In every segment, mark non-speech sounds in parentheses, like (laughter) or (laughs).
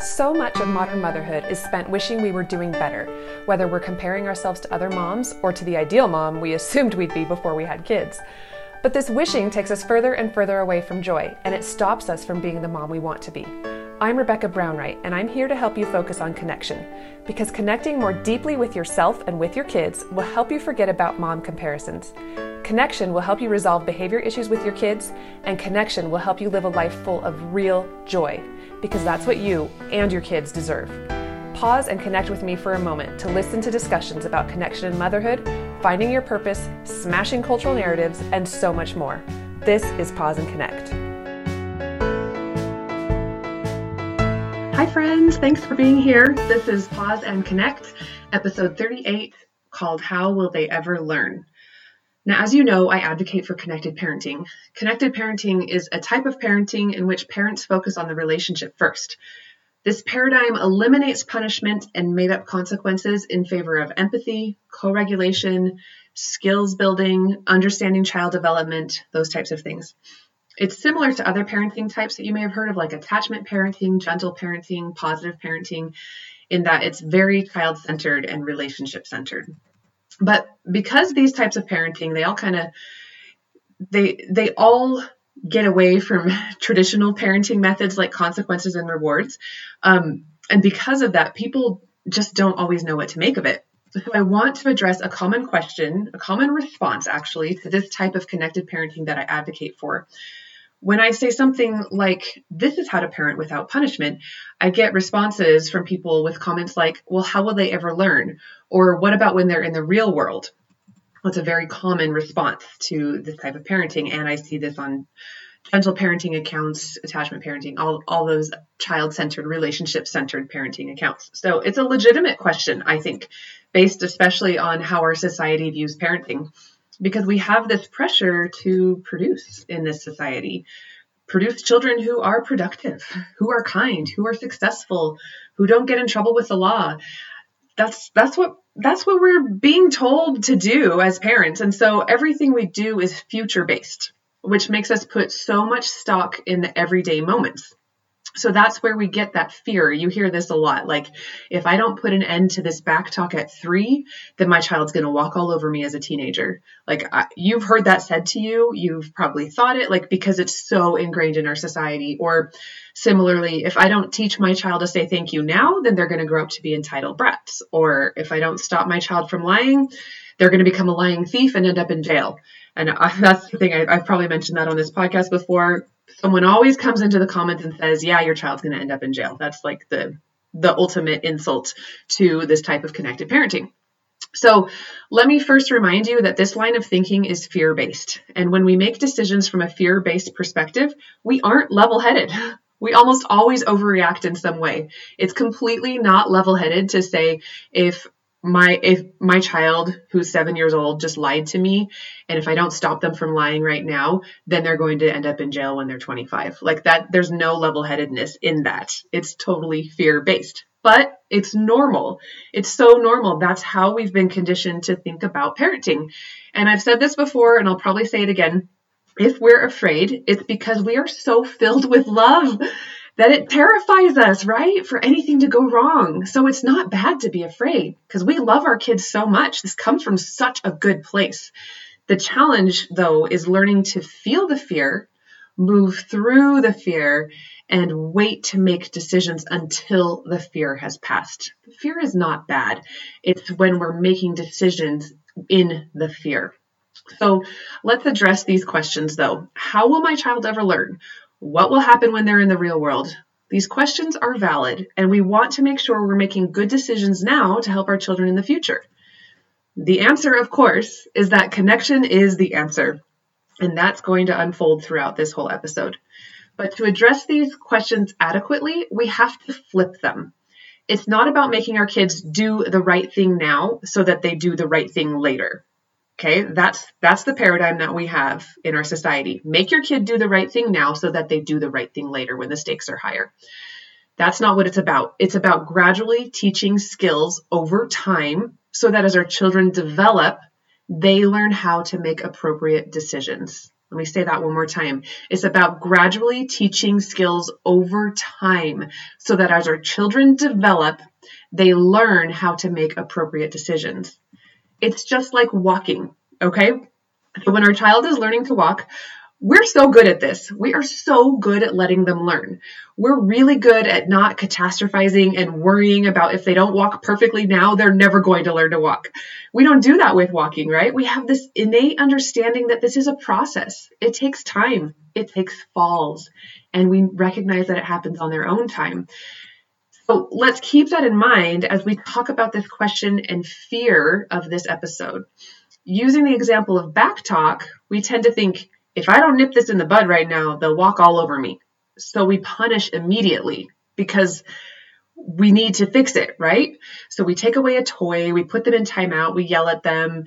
So much of modern motherhood is spent wishing we were doing better, whether we're comparing ourselves to other moms or to the ideal mom we (laughs) assumed we'd be before we had kids. But this wishing takes us further and further away from joy, and it stops us from being the mom we want to be. I'm Rebecca Brownwright, and I'm here to help you focus on connection. Because connecting more deeply with yourself and with your kids will help you forget about mom comparisons. Connection will help you resolve behavior issues with your kids, and connection will help you live a life full of real joy because that's what you and your kids deserve. Pause and connect with me for a moment to listen to discussions about connection and motherhood, finding your purpose, smashing cultural narratives, and so much more. This is Pause and Connect. Hi, friends. Thanks for being here. This is Pause and Connect, episode 38, called How Will They Ever Learn? Now, as you know, I advocate for connected parenting. Connected parenting is a type of parenting in which parents focus on the relationship first. This paradigm eliminates punishment and made up consequences in favor of empathy, co regulation, skills building, understanding child development, those types of things. It's similar to other parenting types that you may have heard of, like attachment parenting, gentle parenting, positive parenting, in that it's very child centered and relationship centered. But because these types of parenting, they all kind of they they all get away from (laughs) traditional parenting methods like consequences and rewards. Um, and because of that, people just don't always know what to make of it. So I want to address a common question, a common response actually to this type of connected parenting that I advocate for. When I say something like, this is how to parent without punishment, I get responses from people with comments like, well, how will they ever learn? Or what about when they're in the real world? That's a very common response to this type of parenting. And I see this on gentle parenting accounts, attachment parenting, all, all those child centered, relationship centered parenting accounts. So it's a legitimate question, I think, based especially on how our society views parenting because we have this pressure to produce in this society produce children who are productive who are kind who are successful who don't get in trouble with the law that's that's what that's what we're being told to do as parents. And so everything we do is future based which makes us put so much stock in the everyday moments so that's where we get that fear. You hear this a lot. Like, if I don't put an end to this back talk at three, then my child's going to walk all over me as a teenager. Like, I, you've heard that said to you. You've probably thought it, like, because it's so ingrained in our society. Or similarly, if I don't teach my child to say thank you now, then they're going to grow up to be entitled brats. Or if I don't stop my child from lying, they're going to become a lying thief and end up in jail. And I, uh, (laughs) that's the thing, I, I've probably mentioned that on this podcast before someone always comes into the comments and says, "Yeah, your child's going to end up in jail." That's like the the ultimate insult to this type of connected parenting. So, let me first remind you that this line of thinking is fear based. And when we make decisions from a fear based perspective, we aren't level headed. (laughs) We almost always overreact in some way. It's completely not level headed to say, if my if my child who's seven years old just lied to me and if i don't stop them from lying right now then they're going to end up in jail when they're 25 like that there's no level-headedness in that. It's totally fear-based. But it's normal. It's so normal. That's how we've been conditioned to think about parenting. And i've said this before and i'll probably say it again. If we're afraid it's because we are so filled with love that it terrifies us, right? For anything to go wrong. So it's not bad to be afraid because we love our kids so much. This comes from such a good place. The challenge, though, is learning to feel the fear, move through the fear, and wait to make decisions until the fear has passed. Fear is not bad. It's when we're making decisions in the fear. So let's address these questions though. How will my child ever learn? What will happen when they're in the real world? These questions are valid, and we want to make sure we're making good decisions now to help our children in the future. The answer, of course, is that connection is the answer, and that's going to unfold throughout this whole episode. But to address these questions adequately, we have to flip them. It's not about making our kids do the right thing now so that they do the right thing later. Okay, that's that's the paradigm that we have in our society. Make your kid do the right thing now so that they do the right thing later when the stakes are higher. That's not what it's about. It's about gradually teaching skills over time so that as our children develop, they learn how to make appropriate decisions. Let me say that one more time. It's about gradually teaching skills over time so that as our children develop, they learn how to make appropriate decisions. It's just like walking, okay? So when our child is learning to walk, we're so good at this. We are so good at letting them learn. We're really good at not catastrophizing and worrying about if they don't walk perfectly now, they're never going to learn to walk. We don't do that with walking, right? We have this innate understanding that this is a process. It takes time, it takes falls, and we recognize that it happens on their own time. So let's keep that in mind as we talk about this question and fear of this episode. Using the example of back talk, we tend to think, if I don't nip this in the bud right now, they'll walk all over me. So we punish immediately because we need to fix it, right? So we take away a toy, we put them in timeout, we yell at them.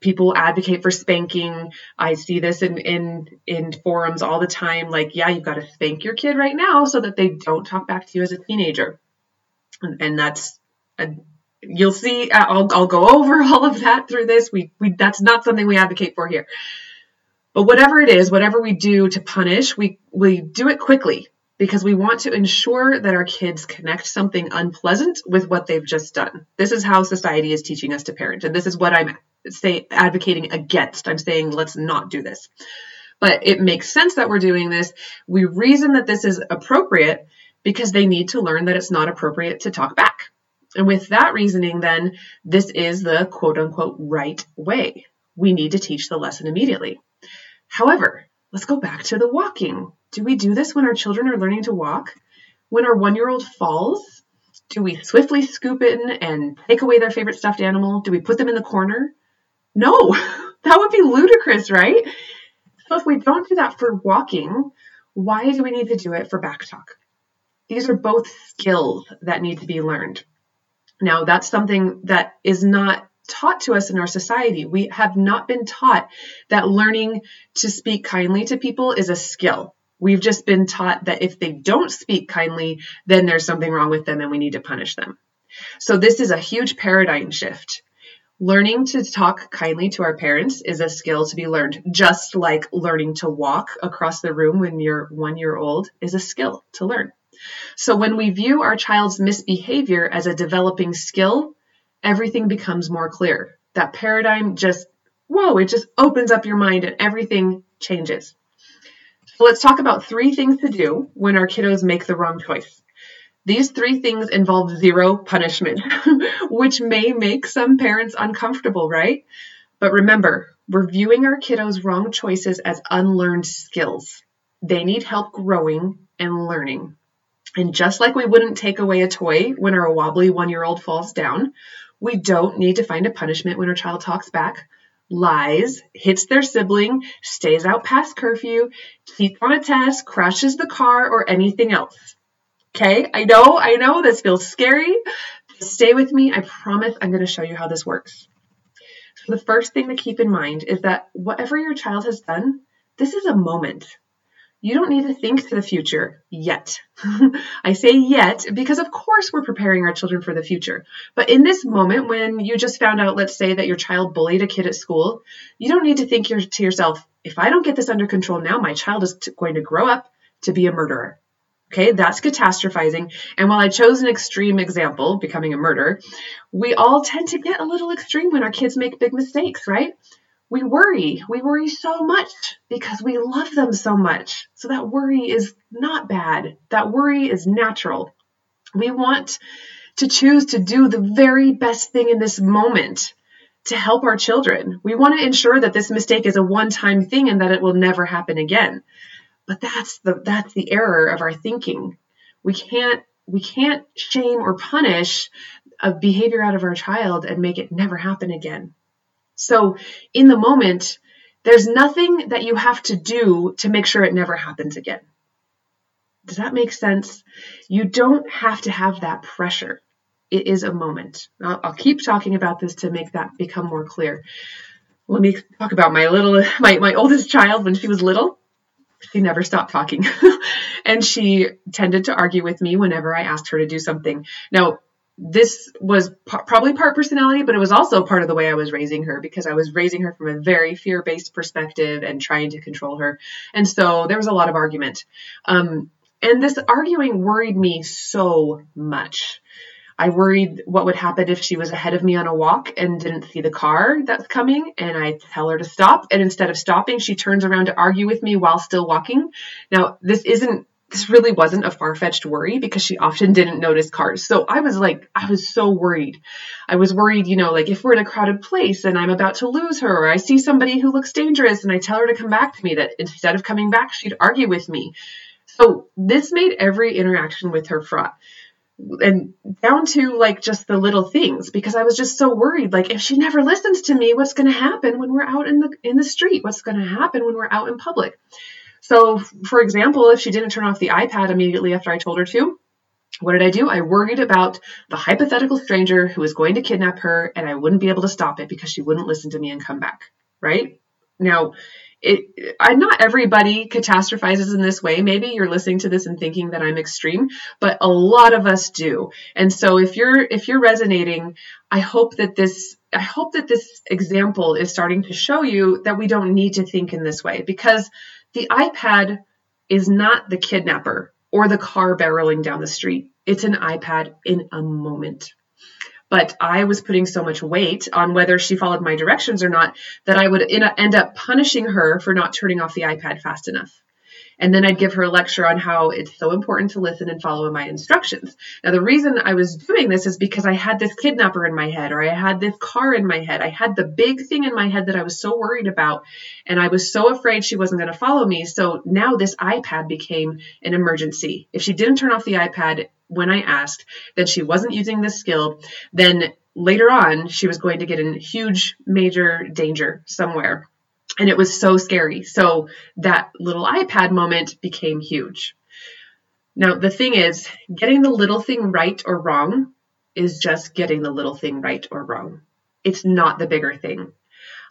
People advocate for spanking. I see this in in in forums all the time. Like, yeah, you've got to spank your kid right now so that they don't talk back to you as a teenager. And, and that's a, you'll see. Uh, I'll I'll go over (laughs) all of that through this. We we that's not something we advocate for here. But whatever it is, whatever we do to punish, we, we do it quickly because we want to ensure that our kids connect something unpleasant with what they've just done. This is how society is teaching us to parent. And this is what I'm say advocating against. I'm saying let's not do this. But it makes sense that we're doing this. We reason that this is appropriate because they need to learn that it's not appropriate to talk back. And with that reasoning, then this is the quote unquote right way. We need to teach the lesson immediately. However, let's go back to the walking. Do we do this when our children are learning to walk? When our one year old falls, do we swiftly scoop in and take away their favorite stuffed animal? Do we put them in the corner? No, (laughs) that would be ludicrous, right? So if we don't do that for walking, why do we need to do it for back talk? These are both skills that need to be learned. Now, that's something that is not taught to us in our society. We have not been taught that learning to speak kindly to people is a skill. We've just been taught that if they don't speak kindly, then there's something wrong with them and we need to punish them. So, this is a huge paradigm shift. Learning to talk kindly to our parents is a skill to be learned, just like learning to walk across the room when you're one year old is a skill to learn. So, when we view our child's misbehavior as a developing skill, everything becomes more clear. That paradigm just, whoa, it just opens up your mind and everything changes. So let's talk about three things to do when our kiddos make the wrong choice. These three things involve zero punishment, (laughs) which may make some parents uncomfortable, right? But remember, we're viewing our kiddos' wrong choices as unlearned skills. They need help growing and learning. And just like we wouldn't take away a toy when our wobbly one year old falls down, we don't need to find a punishment when our child talks back, lies, hits their sibling, stays out past curfew, cheats on a test, crashes the car, or anything else. Okay, I know, I know this feels scary. Stay with me. I promise I'm going to show you how this works. So, the first thing to keep in mind is that whatever your child has done, this is a moment you don't need to think to the future yet. (laughs) I say yet because, of course, we're preparing our children for the future. But in this moment, when you just found out, let's say, that your child bullied a kid at school, you don't need to think to yourself, if I don't get this under control now, my child is going to grow up to be a murderer. Okay, that's catastrophizing. And while I chose an extreme example, becoming a murderer, we all tend to get a little extreme when our kids make big mistakes, right? We worry. We worry so much because we love them so much. So that worry is not bad. That worry is natural. We want to choose to do the very best thing in this moment to help our children. We want to ensure that this mistake is a one-time thing and that it will never happen again. But that's the that's the error of our thinking. We can't we can't shame or punish a behavior out of our child and make it never happen again. So in the moment, there's nothing that you have to do to make sure it never happens again. Does that make sense? You don't have to have that pressure. It is a moment. I'll, I'll keep talking about this to make that become more clear. Let me talk about my little, (laughs) my, my oldest child when she was little. She never stopped talking. (laughs) and she tended to argue with me whenever I asked her to do something. Now, this was p- probably part personality, but it was also part of the way I was raising her because I was raising her from a very fear based perspective and trying to control her. And so there was a lot of argument. Um, and this arguing worried me so much. I worried what would happen if she was ahead of me on a walk and didn't see the car that's coming and I tell her to stop and instead of stopping she turns around to argue with me while still walking. Now, this isn't this really wasn't a far-fetched worry because she often didn't notice cars. So I was like I was so worried. I was worried, you know, like if we're in a crowded place and I'm about to lose her or I see somebody who looks dangerous and I tell her to come back to me that instead of coming back she'd argue with me. So this made every interaction with her fraught and down to like just the little things because I was just so worried like if she never listens to me what's going to happen when we're out in the in the street what's going to happen when we're out in public so for example if she didn't turn off the iPad immediately after I told her to what did I do? I worried about the hypothetical stranger who was going to kidnap her and I wouldn't be able to stop it because she wouldn't listen to me and come back, right? Now, it, I, not everybody catastrophizes in this way. Maybe you're listening to this and thinking that I'm extreme, but a lot of us do. And so if you're if you're resonating, I hope that this I hope that this example is starting to show you that we don't need to think in this way because the iPad is not the kidnapper or the car barreling down the street. It's an iPad in a moment but I was putting so much weight on whether she followed my directions or not that I would end up punishing her for not turning off the iPad fast enough. And then I'd give her a lecture on how it's so important to listen and follow my instructions. Now, the reason I was doing this is because I had this kidnapper in my head, or I had this car in my head. I had the big thing in my head that I was so worried about, and I was so afraid she wasn't going to follow me. So now this iPad became an emergency. If she didn't turn off the iPad, when I asked that she wasn't using this skill, then later on she was going to get in huge, major danger somewhere. And it was so scary. So that little iPad moment became huge. Now, the thing is, getting the little thing right or wrong is just getting the little thing right or wrong. It's not the bigger thing.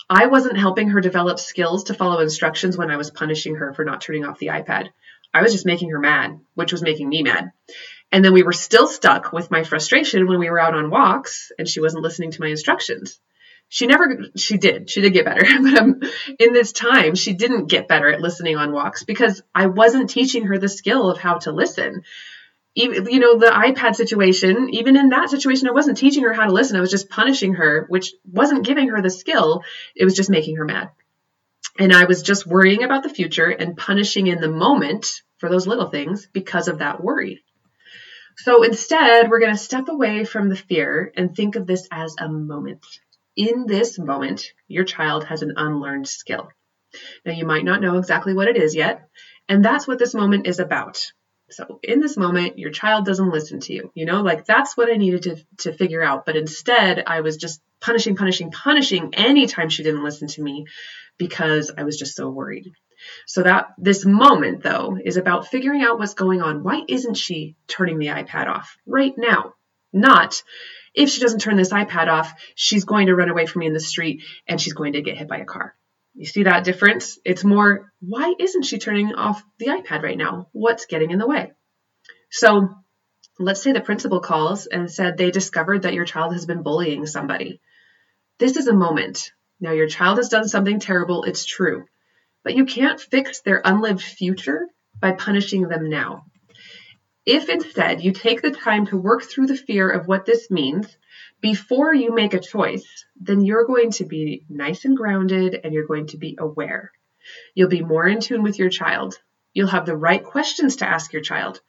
I wasn't helping her develop skills to follow instructions when I was punishing her for not turning off the iPad. I was just making her mad, which was making me mad. And then we were still stuck with my frustration when we were out on walks and she wasn't listening to my instructions. She never, she did, she did get better. (laughs) but um, in this time, she didn't get better at listening on walks because I wasn't teaching her the skill of how to listen. Even, you know, the iPad situation, even in that situation, I wasn't teaching her how to listen. I was just punishing her, which wasn't giving her the skill. It was just making her mad. And I was just worrying about the future and punishing in the moment for those little things because of that worry. So instead, we're going to step away from the fear and think of this as a moment. In this moment, your child has an unlearned skill. Now, you might not know exactly what it is yet, and that's what this moment is about. So, in this moment, your child doesn't listen to you. You know, like that's what I needed to, to figure out. But instead, I was just punishing, punishing, punishing anytime she didn't listen to me because I was just so worried. So that this moment though is about figuring out what's going on. Why isn't she turning the iPad off right now? Not if she doesn't turn this iPad off, she's going to run away from me in the street and she's going to get hit by a car. You see that difference? It's more, why isn't she turning off the iPad right now? What's getting in the way? So let's say the principal calls and said they discovered that your child has been bullying somebody. This is a moment. Now, your child has done something terrible, it's true. But you can't fix their unlived future by punishing them now. If instead you take the time to work through the fear of what this means before you make a choice, then you're going to be nice and grounded and you're going to be aware. You'll be more in tune with your child. You'll have the right questions to ask your child.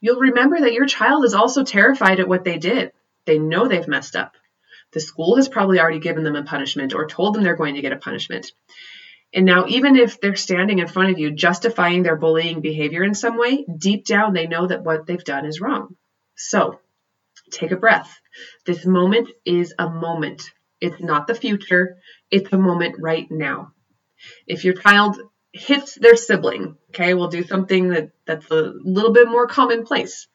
You'll remember that your child is also terrified at what they did. They know they've messed up. The school has probably already given them a punishment or told them they're going to get a punishment. And now, even if they're standing in front of you justifying their bullying behavior in some way, deep down they know that what they've done is wrong. So, take a breath. This moment is a moment. It's not the future, it's a moment right now. If your child hits their sibling, okay, we'll do something that, that's a little bit more commonplace.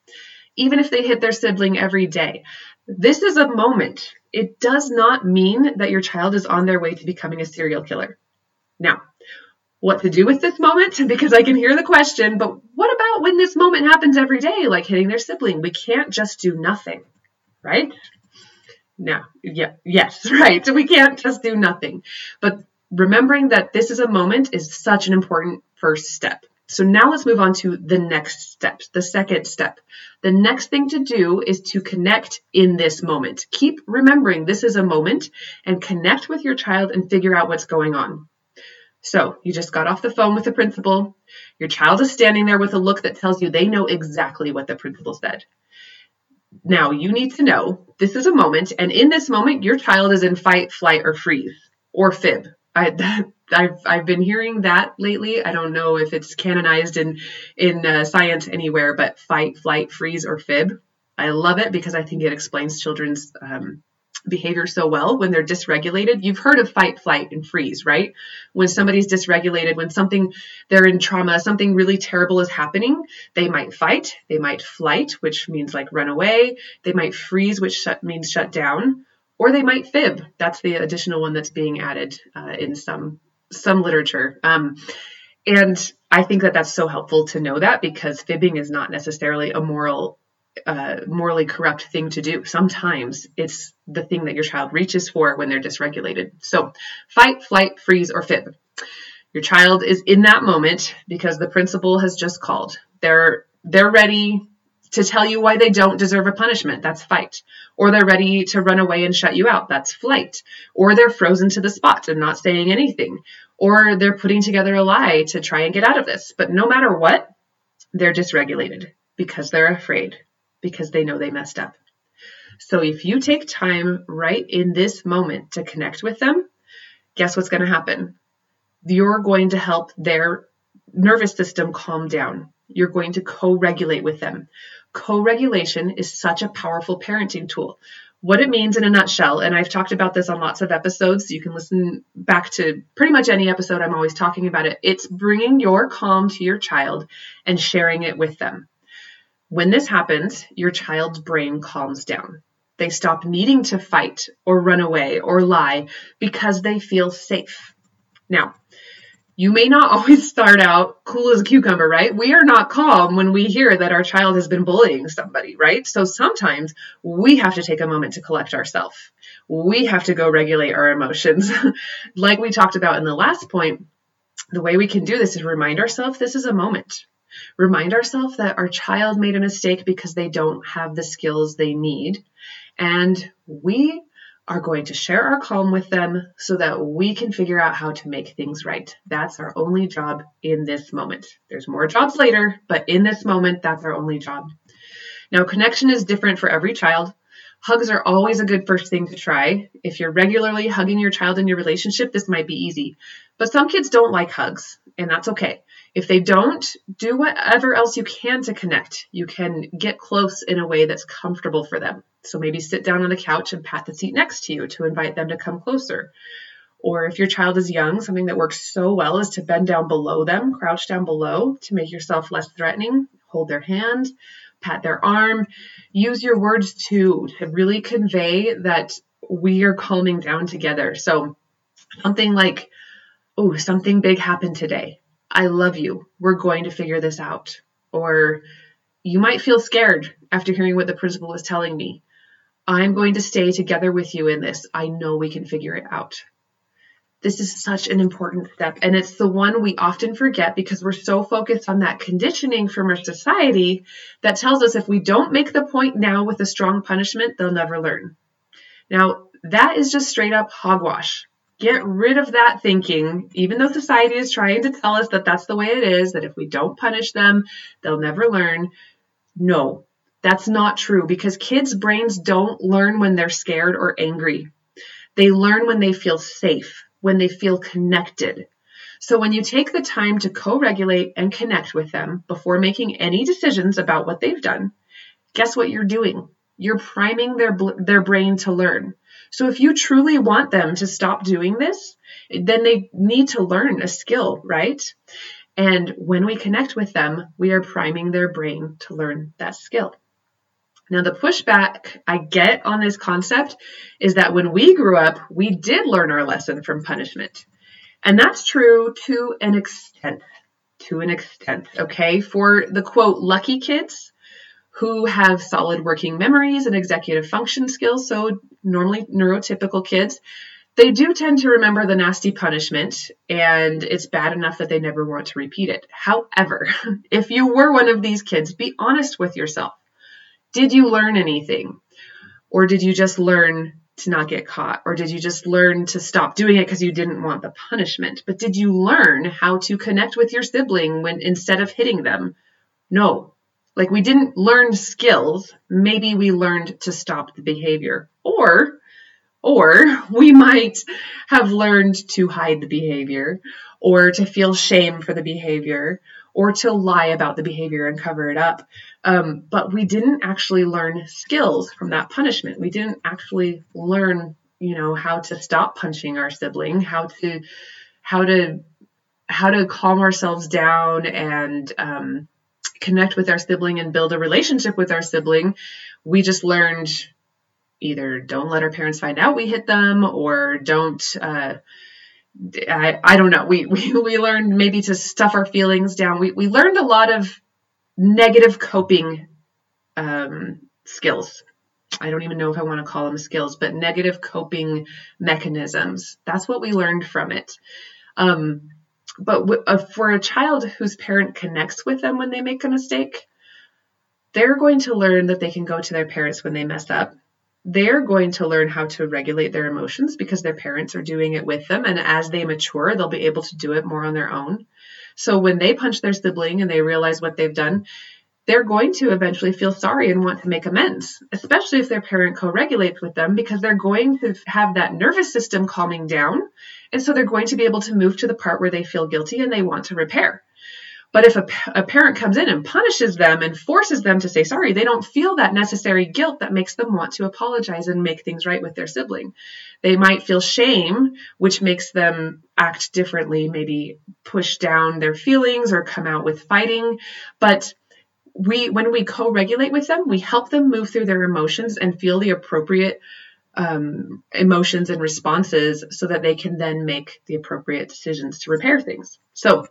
Even if they hit their sibling every day, this is a moment. It does not mean that your child is on their way to becoming a serial killer. Now, what to do with this moment? (laughs) Because I can hear the question, but what about when this moment happens every day, like hitting their sibling? We can't just do nothing. right? Now, yeah, yes, (laughs) right. We can't just do nothing. But remembering that this is a moment is such an important first step. So now let's move on to the next steps, the second step. The next thing to do is to connect in this moment. Keep remembering this is a moment and connect with your child and figure out what's going on. So you just got off the phone with the principal. Your child is standing there with a look that tells you they know exactly what the principal said. Now you need to know this is a moment, and in this moment, your child is in fight, flight, or freeze, or fib. I, that, (laughs) I've I've been hearing that lately. I don't know if it's canonized in in uh, science anywhere, but fight, flight, freeze, or fib. I love it because I think it explains children's um, behavior so well when they're dysregulated. You've heard of fight, flight, and freeze, right? When somebody's dysregulated, when something they're in trauma, something really terrible is happening, they might fight, they might flight, which means like run away, they might freeze, which shut, means shut down, or they might fib. That's the additional one that's being added uh, in some some literature. Um, and I think that that's so helpful to know that because fibbing is not necessarily a moral morally corrupt thing to do. Sometimes it's the thing that your child reaches for when they're dysregulated. So, fight, flight, freeze, or fib. Your child is in that moment because the principal has just called. They're they're ready to tell you why they don't deserve a punishment. That's fight. Or they're ready to run away and shut you out. That's flight. Or they're frozen to the spot and not saying anything. Or they're putting together a lie to try and get out of this. But no matter what, they're dysregulated because they're afraid because they know they messed up. So if you take time right in this moment to connect with them, guess what's going to happen? You're going to help their nervous system calm down. You're going to co regulate with them. Co regulation is such a powerful parenting tool. What it means in a nutshell, and I've talked about this on lots of episodes, so you can listen back to pretty much any episode. I'm always talking about it. It's bringing your calm to your child and sharing it with them. When this happens, your child's brain calms down. They stop needing to fight or run away or lie because they feel safe. Now, you may not (laughs) always start out cool as a cucumber, right? We are not calm when we hear that our child has been bullying somebody, right? So sometimes we have to take a moment to collect ourselves. We have to go regulate our emotions. (laughs) like we talked about in the last point, the way we can do this is remind ourselves this is a moment. Remind ourselves that our child made a mistake because they don't have the skills they need. And we are going to share our calm with them so that we can figure out how to make things right. That's our only job in this moment. There's more jobs later, but in this moment, that's our only job. Now, connection is different for every child. Hugs are always a good first thing to try. If you're regularly hugging your child in your relationship, this might be easy. But some kids don't like hugs, and that's okay. If they don't, do whatever else you can to connect. You can get close in a way that's comfortable for them. So maybe sit down on the couch and pat the seat next to you to invite them to come closer. Or if your child is young, something that works so well is to bend down below them, crouch down below to make yourself less threatening. Hold their hand, pat their arm. Use your words too to really convey that we are calming down together. So something like, oh, something big happened today. I love you. We're going to figure this out. Or you might feel scared after hearing what the principal is telling me. I'm going to stay together with you in this. I know we can figure it out. This is such an important step, and it's the one we often forget because we're so focused on that conditioning from our society that tells us if we don't make the point now with a strong punishment, they'll never learn. Now, that is just straight up hogwash. Get rid of that thinking, even though society is trying to tell us that that's the way it is, that if we don't punish them, they'll never learn. No, that's not true because kids' brains don't learn when they're scared or angry. They learn when they feel safe, when they feel connected. So when you take the time to co regulate and connect with them before making any decisions about what they've done, guess what you're doing? You're priming their, their brain to learn. So if you truly want them to stop doing this, then they need to learn a skill, right? And when we connect with them, we are priming their brain to learn that skill. Now, the pushback I get on this concept is that when we grew up, we did learn our lesson from punishment. And that's true to an extent. To an extent, okay? For the quote, lucky kids who have solid working memories and executive function skills, so normally neurotypical kids, they do tend to remember the nasty punishment and it's bad enough that they never want to repeat it. However, (laughs) if you were one of these kids, be honest with yourself. Did you learn anything? Or did you just learn to not get caught? Or did you just learn to stop doing it because you didn't want the punishment? But did you learn how to connect with your sibling when instead of hitting them? No. Like we didn't learn skills, maybe we learned to stop the behavior. Or or we might have learned to hide the behavior or to feel shame for the behavior or to lie about the behavior and cover it up. Um, but we didn't actually learn skills from that punishment. We didn't actually learn, you know, how to stop punching our sibling, how to, how to, how to calm ourselves down and um, connect with our sibling and build a relationship with our sibling. We just learned either don't let our parents find out we hit them or don't uh, I, I don't know. We, (laughs) we we learned maybe to stuff our feelings down. We, we learned a lot of negative coping um, skills. I don't even know if i want to call them skills but negative coping mechanisms. That's what we learned from it. Um, but uh, for a child whose parent connects with them when they make a mistake they're going to learn that they can go to their parents when they mess up they're going to learn how to regulate their emotions because their parents are doing it with them. And as they mature, they'll be able to do it more on their own. So when they punch their sibling and they realize what they've done, they're going to eventually feel sorry and want to make amends, especially if their parent co regulates with them because they're going to have that nervous system calming down. And so they're going to be able to move to the part where they feel guilty and they want to repair. But if a, a, parent comes in and punishes them and forces them to say sorry, they don't feel that necessary guilt that makes them want to apologize and make things right with their sibling. They might feel shame, which makes them act differently, maybe push down their feelings or come out with fighting. But we, when we co-regulate with them, we help them move through their emotions and feel the appropriate um, emotions and responses so that they can then make the appropriate decisions to repair things. So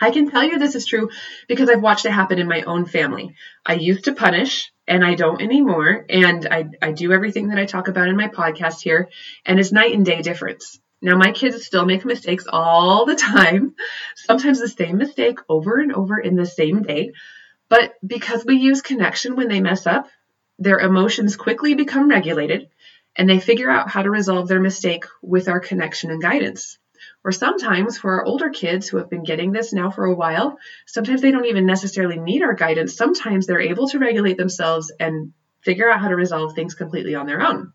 I can tell you this is true because I've watched it happen in my own family. I used to punish and I don't anymore. And I, I do everything that I talk about in my podcast here, and it's night and day difference. Now, my kids still make mistakes all the (laughs) time, sometimes the same mistake over and over in the same day. But because we use connection when they mess up, their emotions quickly become regulated and they figure out how to resolve their mistake with our connection and guidance. Or sometimes for our older kids who have been getting this now for a while, sometimes they don't even necessarily need our guidance. Sometimes they're able to regulate themselves and figure out how to resolve things completely on their own.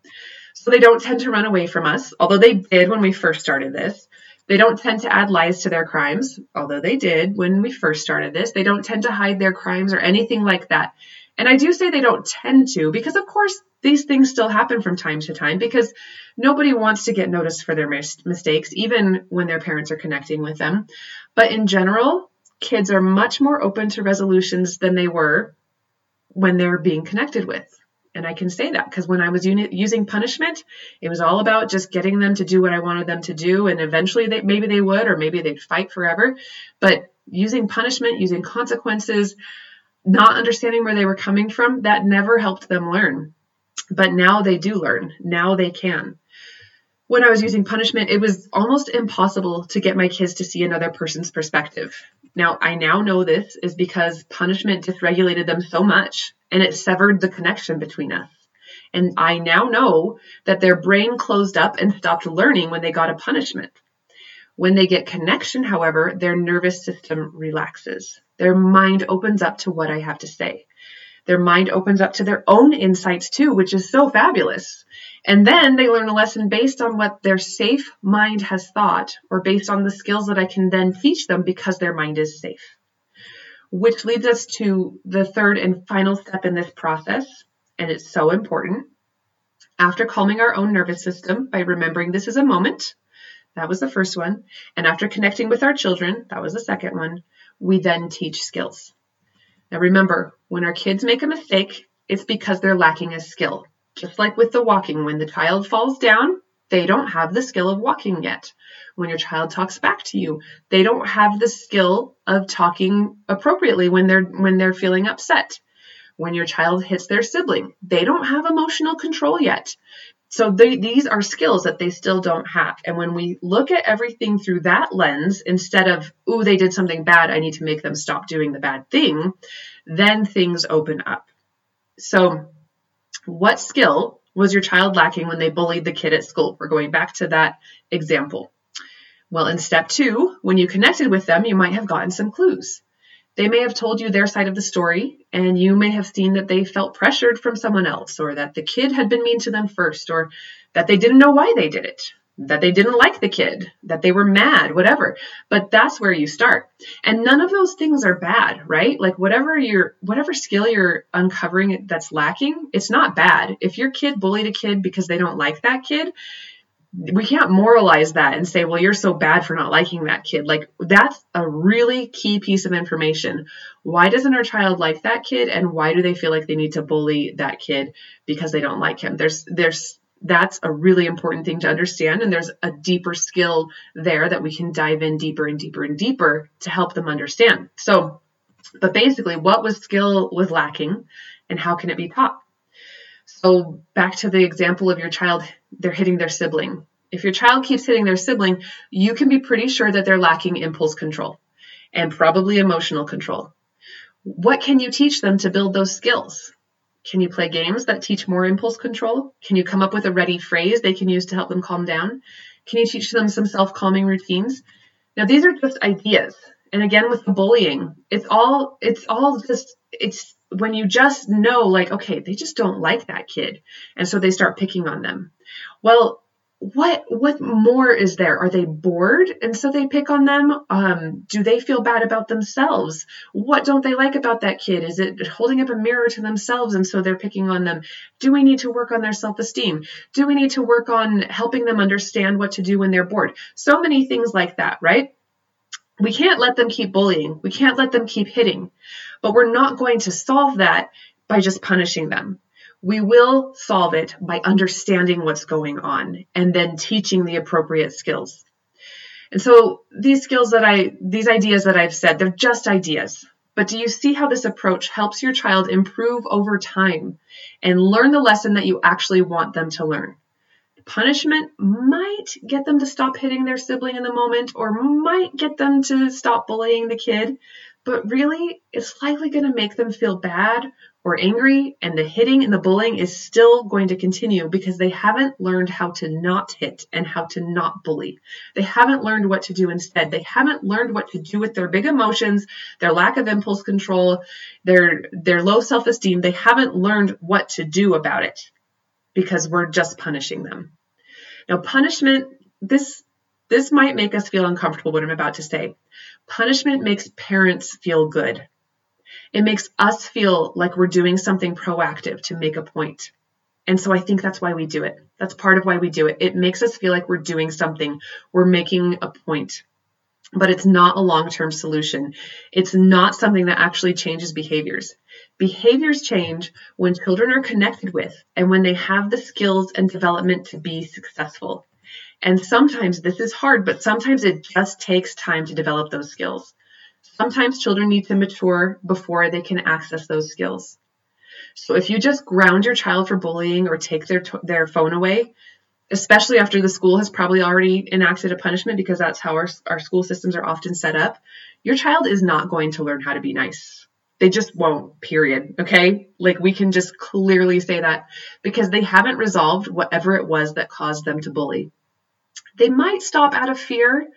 So they don't tend to run away from us, although they did when we first started this. They don't tend to add lies to their crimes, although they did when we first started this. They don't tend to hide their crimes or anything like that. And I do say they don't tend to because, of course, these things still happen from time to time because nobody wants to get noticed for their mis- mistakes, even when their parents are connecting with them. But in general, kids are much more open to resolutions than they were when they're being connected with. And I can say that because when I was uni- using punishment, it was all about just getting them to do what I wanted them to do. And eventually, they, maybe they would, or maybe they'd fight forever. But using punishment, using consequences, not understanding where they were coming from, that never helped them learn. But now they do learn. Now they can. When I was using punishment, it was almost impossible to get my kids to see another person's perspective. Now, I now know this is because punishment dysregulated them so much and it severed the connection between us. And I now know that their brain closed up and stopped learning when they got a punishment. When they get connection, however, their nervous system relaxes. Their mind opens up to what I have to say. Their mind opens up to their own insights too, which is so fabulous. And then they learn a lesson based on what their safe mind has thought or based on the skills that I can then teach them because their mind is safe. Which leads us to the third and final step in this process, and it's so important. After calming our own nervous system by remembering this is a moment, that was the first one. And after connecting with our children, that was the second one, we then teach skills. Now remember, when our kids make a mistake, it's because they're lacking a skill. Just like with the walking, when the child falls down, they don't have the skill of walking yet. When your child talks back to you, they don't have the skill of talking appropriately when they're when they're feeling upset. when your child hits their sibling. They don't have emotional control yet. So they, these are skills that they still don't have. And when we look at everything through that lens, instead of, ooh, they did something bad, I need to make them stop doing the bad thing, then things open up. So, what skill was your child lacking when they bullied the kid at school? We're going back to that example. Well, in step two, when you connected with them, you might have gotten some clues. They may have told you their side of the story, and you may have seen that they felt pressured from someone else, or that the kid had been mean to them first, or that they didn't know why they did it, that they didn't like the kid, that they were mad, whatever. But that's where you start. And none of those things are bad, right? Like whatever your whatever skill you're uncovering that's lacking, it's not bad. If your kid bullied a kid because they don't like that kid, we can't moralize that and say, well, you're so bad for not liking that kid. Like, that's a really key piece of information. Why doesn't our child like that kid? And why do they feel like they need to bully that kid because they don't like him? There's, there's, that's a really important thing to understand. And there's a deeper skill there that we can dive in deeper and deeper and deeper to help them understand. So, but basically, what was skill was lacking and how can it be taught? So back to the example of your child, they're hitting their sibling. If your child keeps hitting their sibling, you can be pretty sure that they're lacking impulse control and probably emotional control. What can you teach them to build those skills? Can you play games that teach more impulse control? Can you come up with a ready phrase they can use to help them calm down? Can you teach them some self calming routines? Now, these are just ideas. And again, with the bullying, it's all, it's all just, it's when you just know, like, okay, they just don't like that kid. And so they start picking on them. Well, what what more is there? Are they bored? And so they pick on them. Um, do they feel bad about themselves? What don't they like about that kid? Is it holding up a mirror to themselves and so they're picking on them? Do we need to work on their self-esteem? Do we need to work on helping them understand what to do when they're bored? So many things like that right? We can't let them keep bullying. We can't let them keep hitting. But we're not going to solve that by just punishing them. We will solve it by understanding what's going on and then teaching the appropriate skills. And so these skills that I, these ideas that I've said, they're just ideas. But do you see how this approach helps your child improve over time and learn the lesson that you actually want them to learn? punishment might get them to stop hitting their sibling in the moment or might get them to stop bullying the kid, but really it's likely going to make them feel bad or angry, and the hitting and the bullying is still going to continue because they haven't learned how to not hit and how to not bully. They haven't learned what to do instead. They haven't learned what to do with their big emotions, their lack of impulse control, their their low self-esteem. They haven't learned what to do about it because we're just punishing them. Now, punishment, this this might make us feel uncomfortable what I'm about to say. Punishment makes parents feel good. It makes us feel like we're doing something proactive to make a point. And so I think that's why we do it. That's part of why we do it. It makes us feel like we're doing something, we're making a point. But it's not a long term solution. It's not something that actually changes behaviors. Behaviors change when children are connected with and when they have the skills and development to be successful. And sometimes this is hard, but sometimes it just takes time to develop those skills. Sometimes children need to mature before they can access those skills. So if you just ground your child for bullying or take their their phone away, especially after the school has probably already enacted a punishment because that's how our, our school systems are often set up, your child is not going to learn how to be nice they just won't, period. Okay. Like we can just clearly say that because they haven't resolved whatever it was that caused them to bully. They might stop out of fear,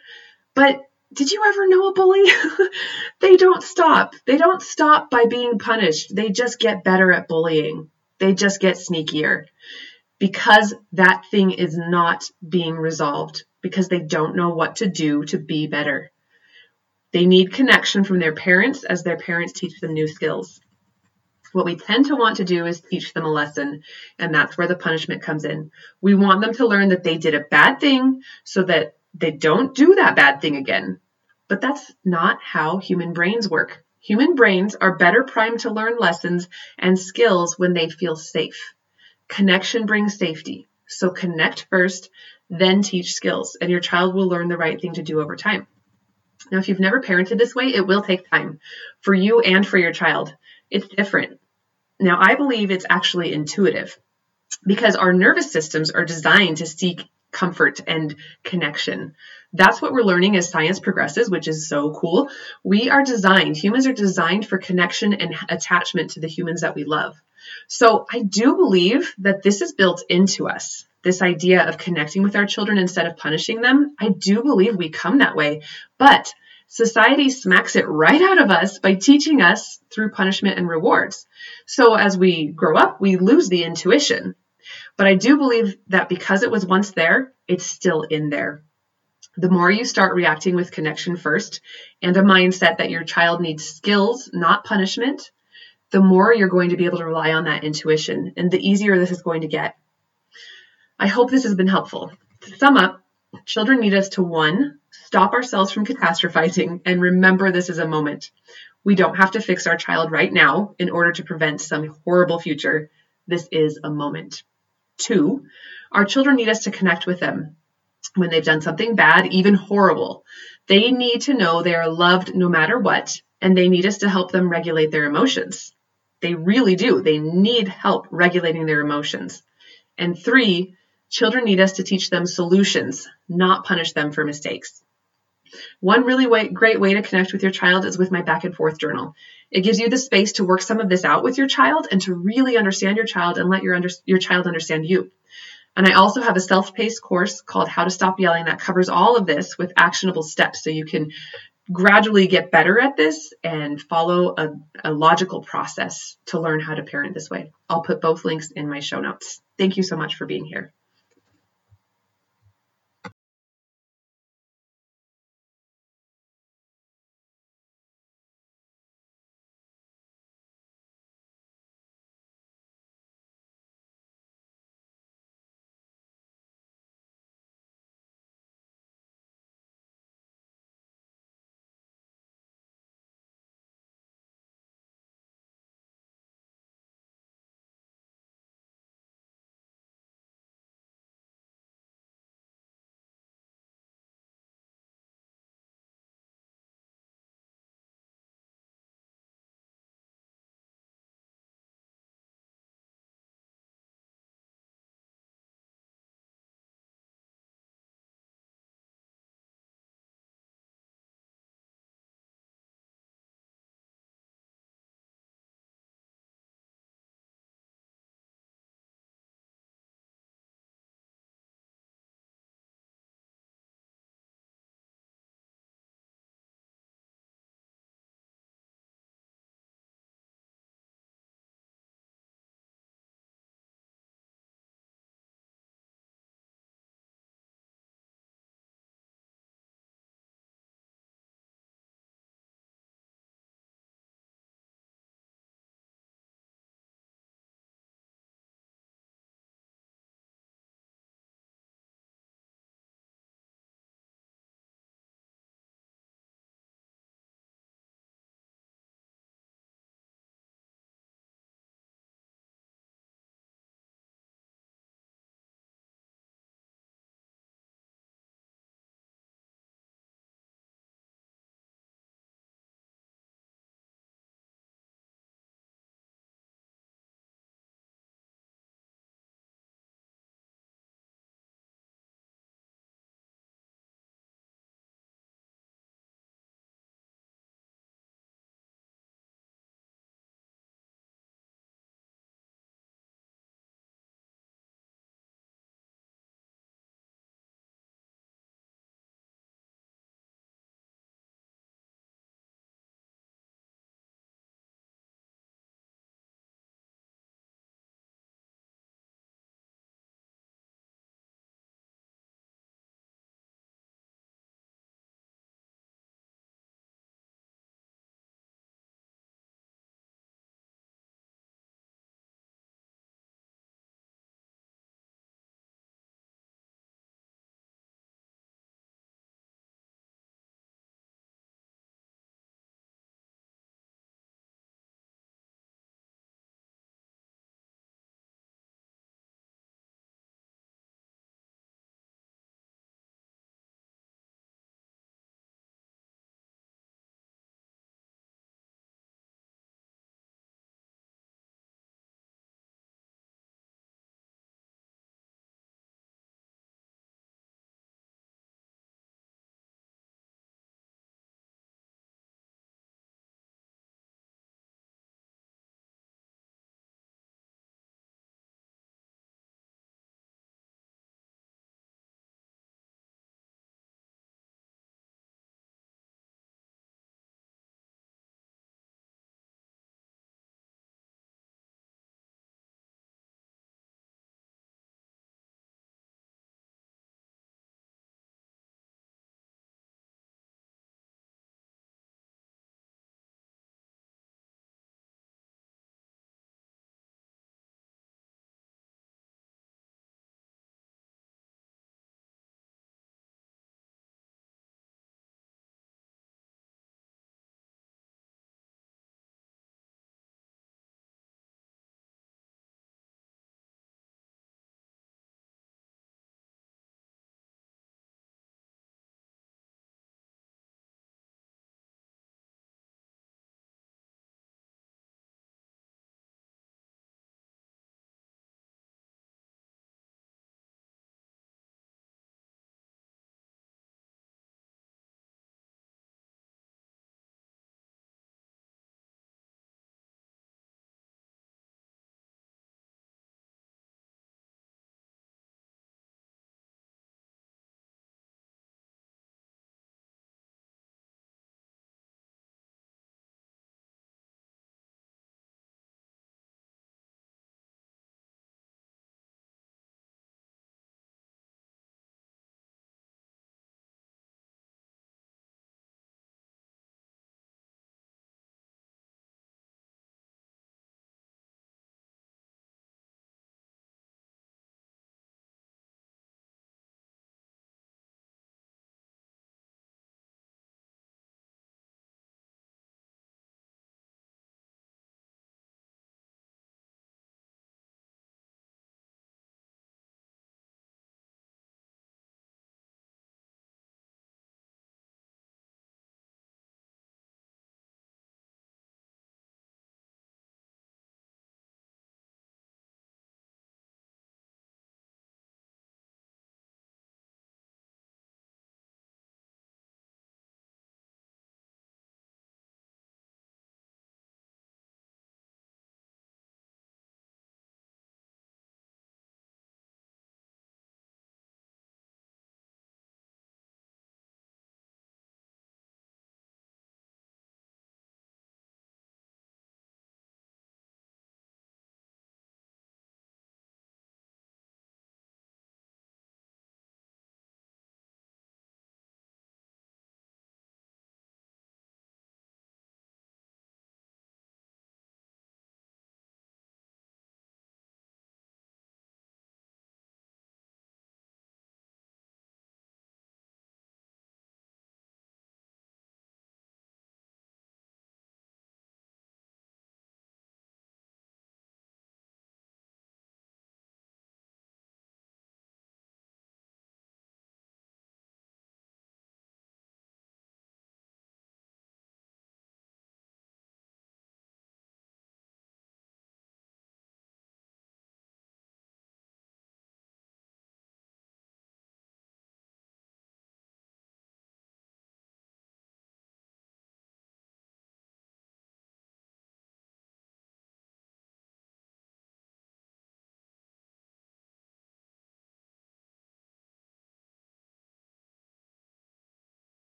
but did you ever know a bully? (laughs) they don't stop. They don't stop by being punished. They just get better at bullying. They just get sneakier because that thing is not being resolved because they don't know what to do to be better. They need connection from their parents as their parents teach them new skills. What we tend to want to do is teach them a lesson, and that's where the punishment comes in. We want them to learn that they did a bad thing so that they don't do that bad thing again. But that's not how human brains work. Human brains are better primed to learn lessons and skills when they feel safe. Connection brings safety. So connect first, then teach skills, and your child will learn the right thing to do over time. Now, if you've never parented this way, it will take time for you and for your child. It's different. Now, I believe it's actually intuitive because our nervous systems are designed to seek comfort and connection. That's what we're learning as science progresses, which is so cool. We are designed, humans are designed for connection and attachment to the humans that we love. So I do believe that this is built into us. This idea of connecting with our children instead of punishing them. I do believe we come that way. But society smacks it right out of us by teaching us through punishment and rewards. So as we grow up, we lose the intuition. But I do believe that because it was once there, it's still in there. The more you start reacting with connection first and a mindset that your child needs skills, not punishment, the more you're going to be able to rely on that intuition and the easier this is going to get. I hope this has been helpful. To sum up, children need us to one, stop ourselves from catastrophizing and remember this is a moment. We don't have to fix our child right now in order to prevent some horrible future. This is a moment. Two, our children need us to connect with them when they've done something bad, even horrible. They need to know they are loved no matter what, and they need us to help them regulate their emotions. They really do. They need help regulating their emotions. And three, children need us to teach them solutions, not punish them for mistakes. One really way, great way to connect with your child is with my back and forth journal. It gives you the space to work some of this out with your child and to really understand your child and let your, under, your child understand you. And I also have a self paced course called How to Stop Yelling that covers all of this with actionable steps so you can gradually get better at this and follow a, a, logical process to learn how to parent this way. I'll put both links in my show notes. Thank you so much for being here.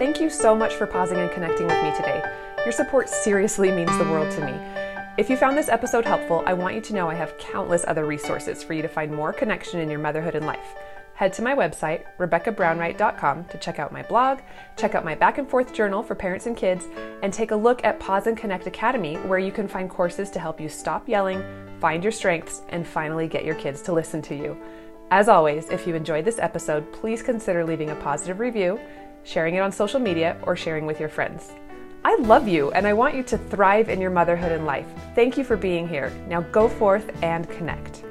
Thank you so much for pausing and connecting with me today. Your support seriously means the world to me. If you found this episode helpful, I want you to know I have countless other resources for you to find more connection in your motherhood and life. Head to my website, RebeccaBrownWright.com, to check out my blog, check out my back and forth journal for parents and kids, and take a look at Pause and Connect Academy, where you can find courses to help you stop yelling, find your strengths, and finally get your kids to listen to you. As always, if you enjoyed this episode, please consider leaving a positive review, sharing it on social media, or sharing with your friends. I love you and I want you to thrive in your motherhood and life. Thank you for being here. Now go forth and connect.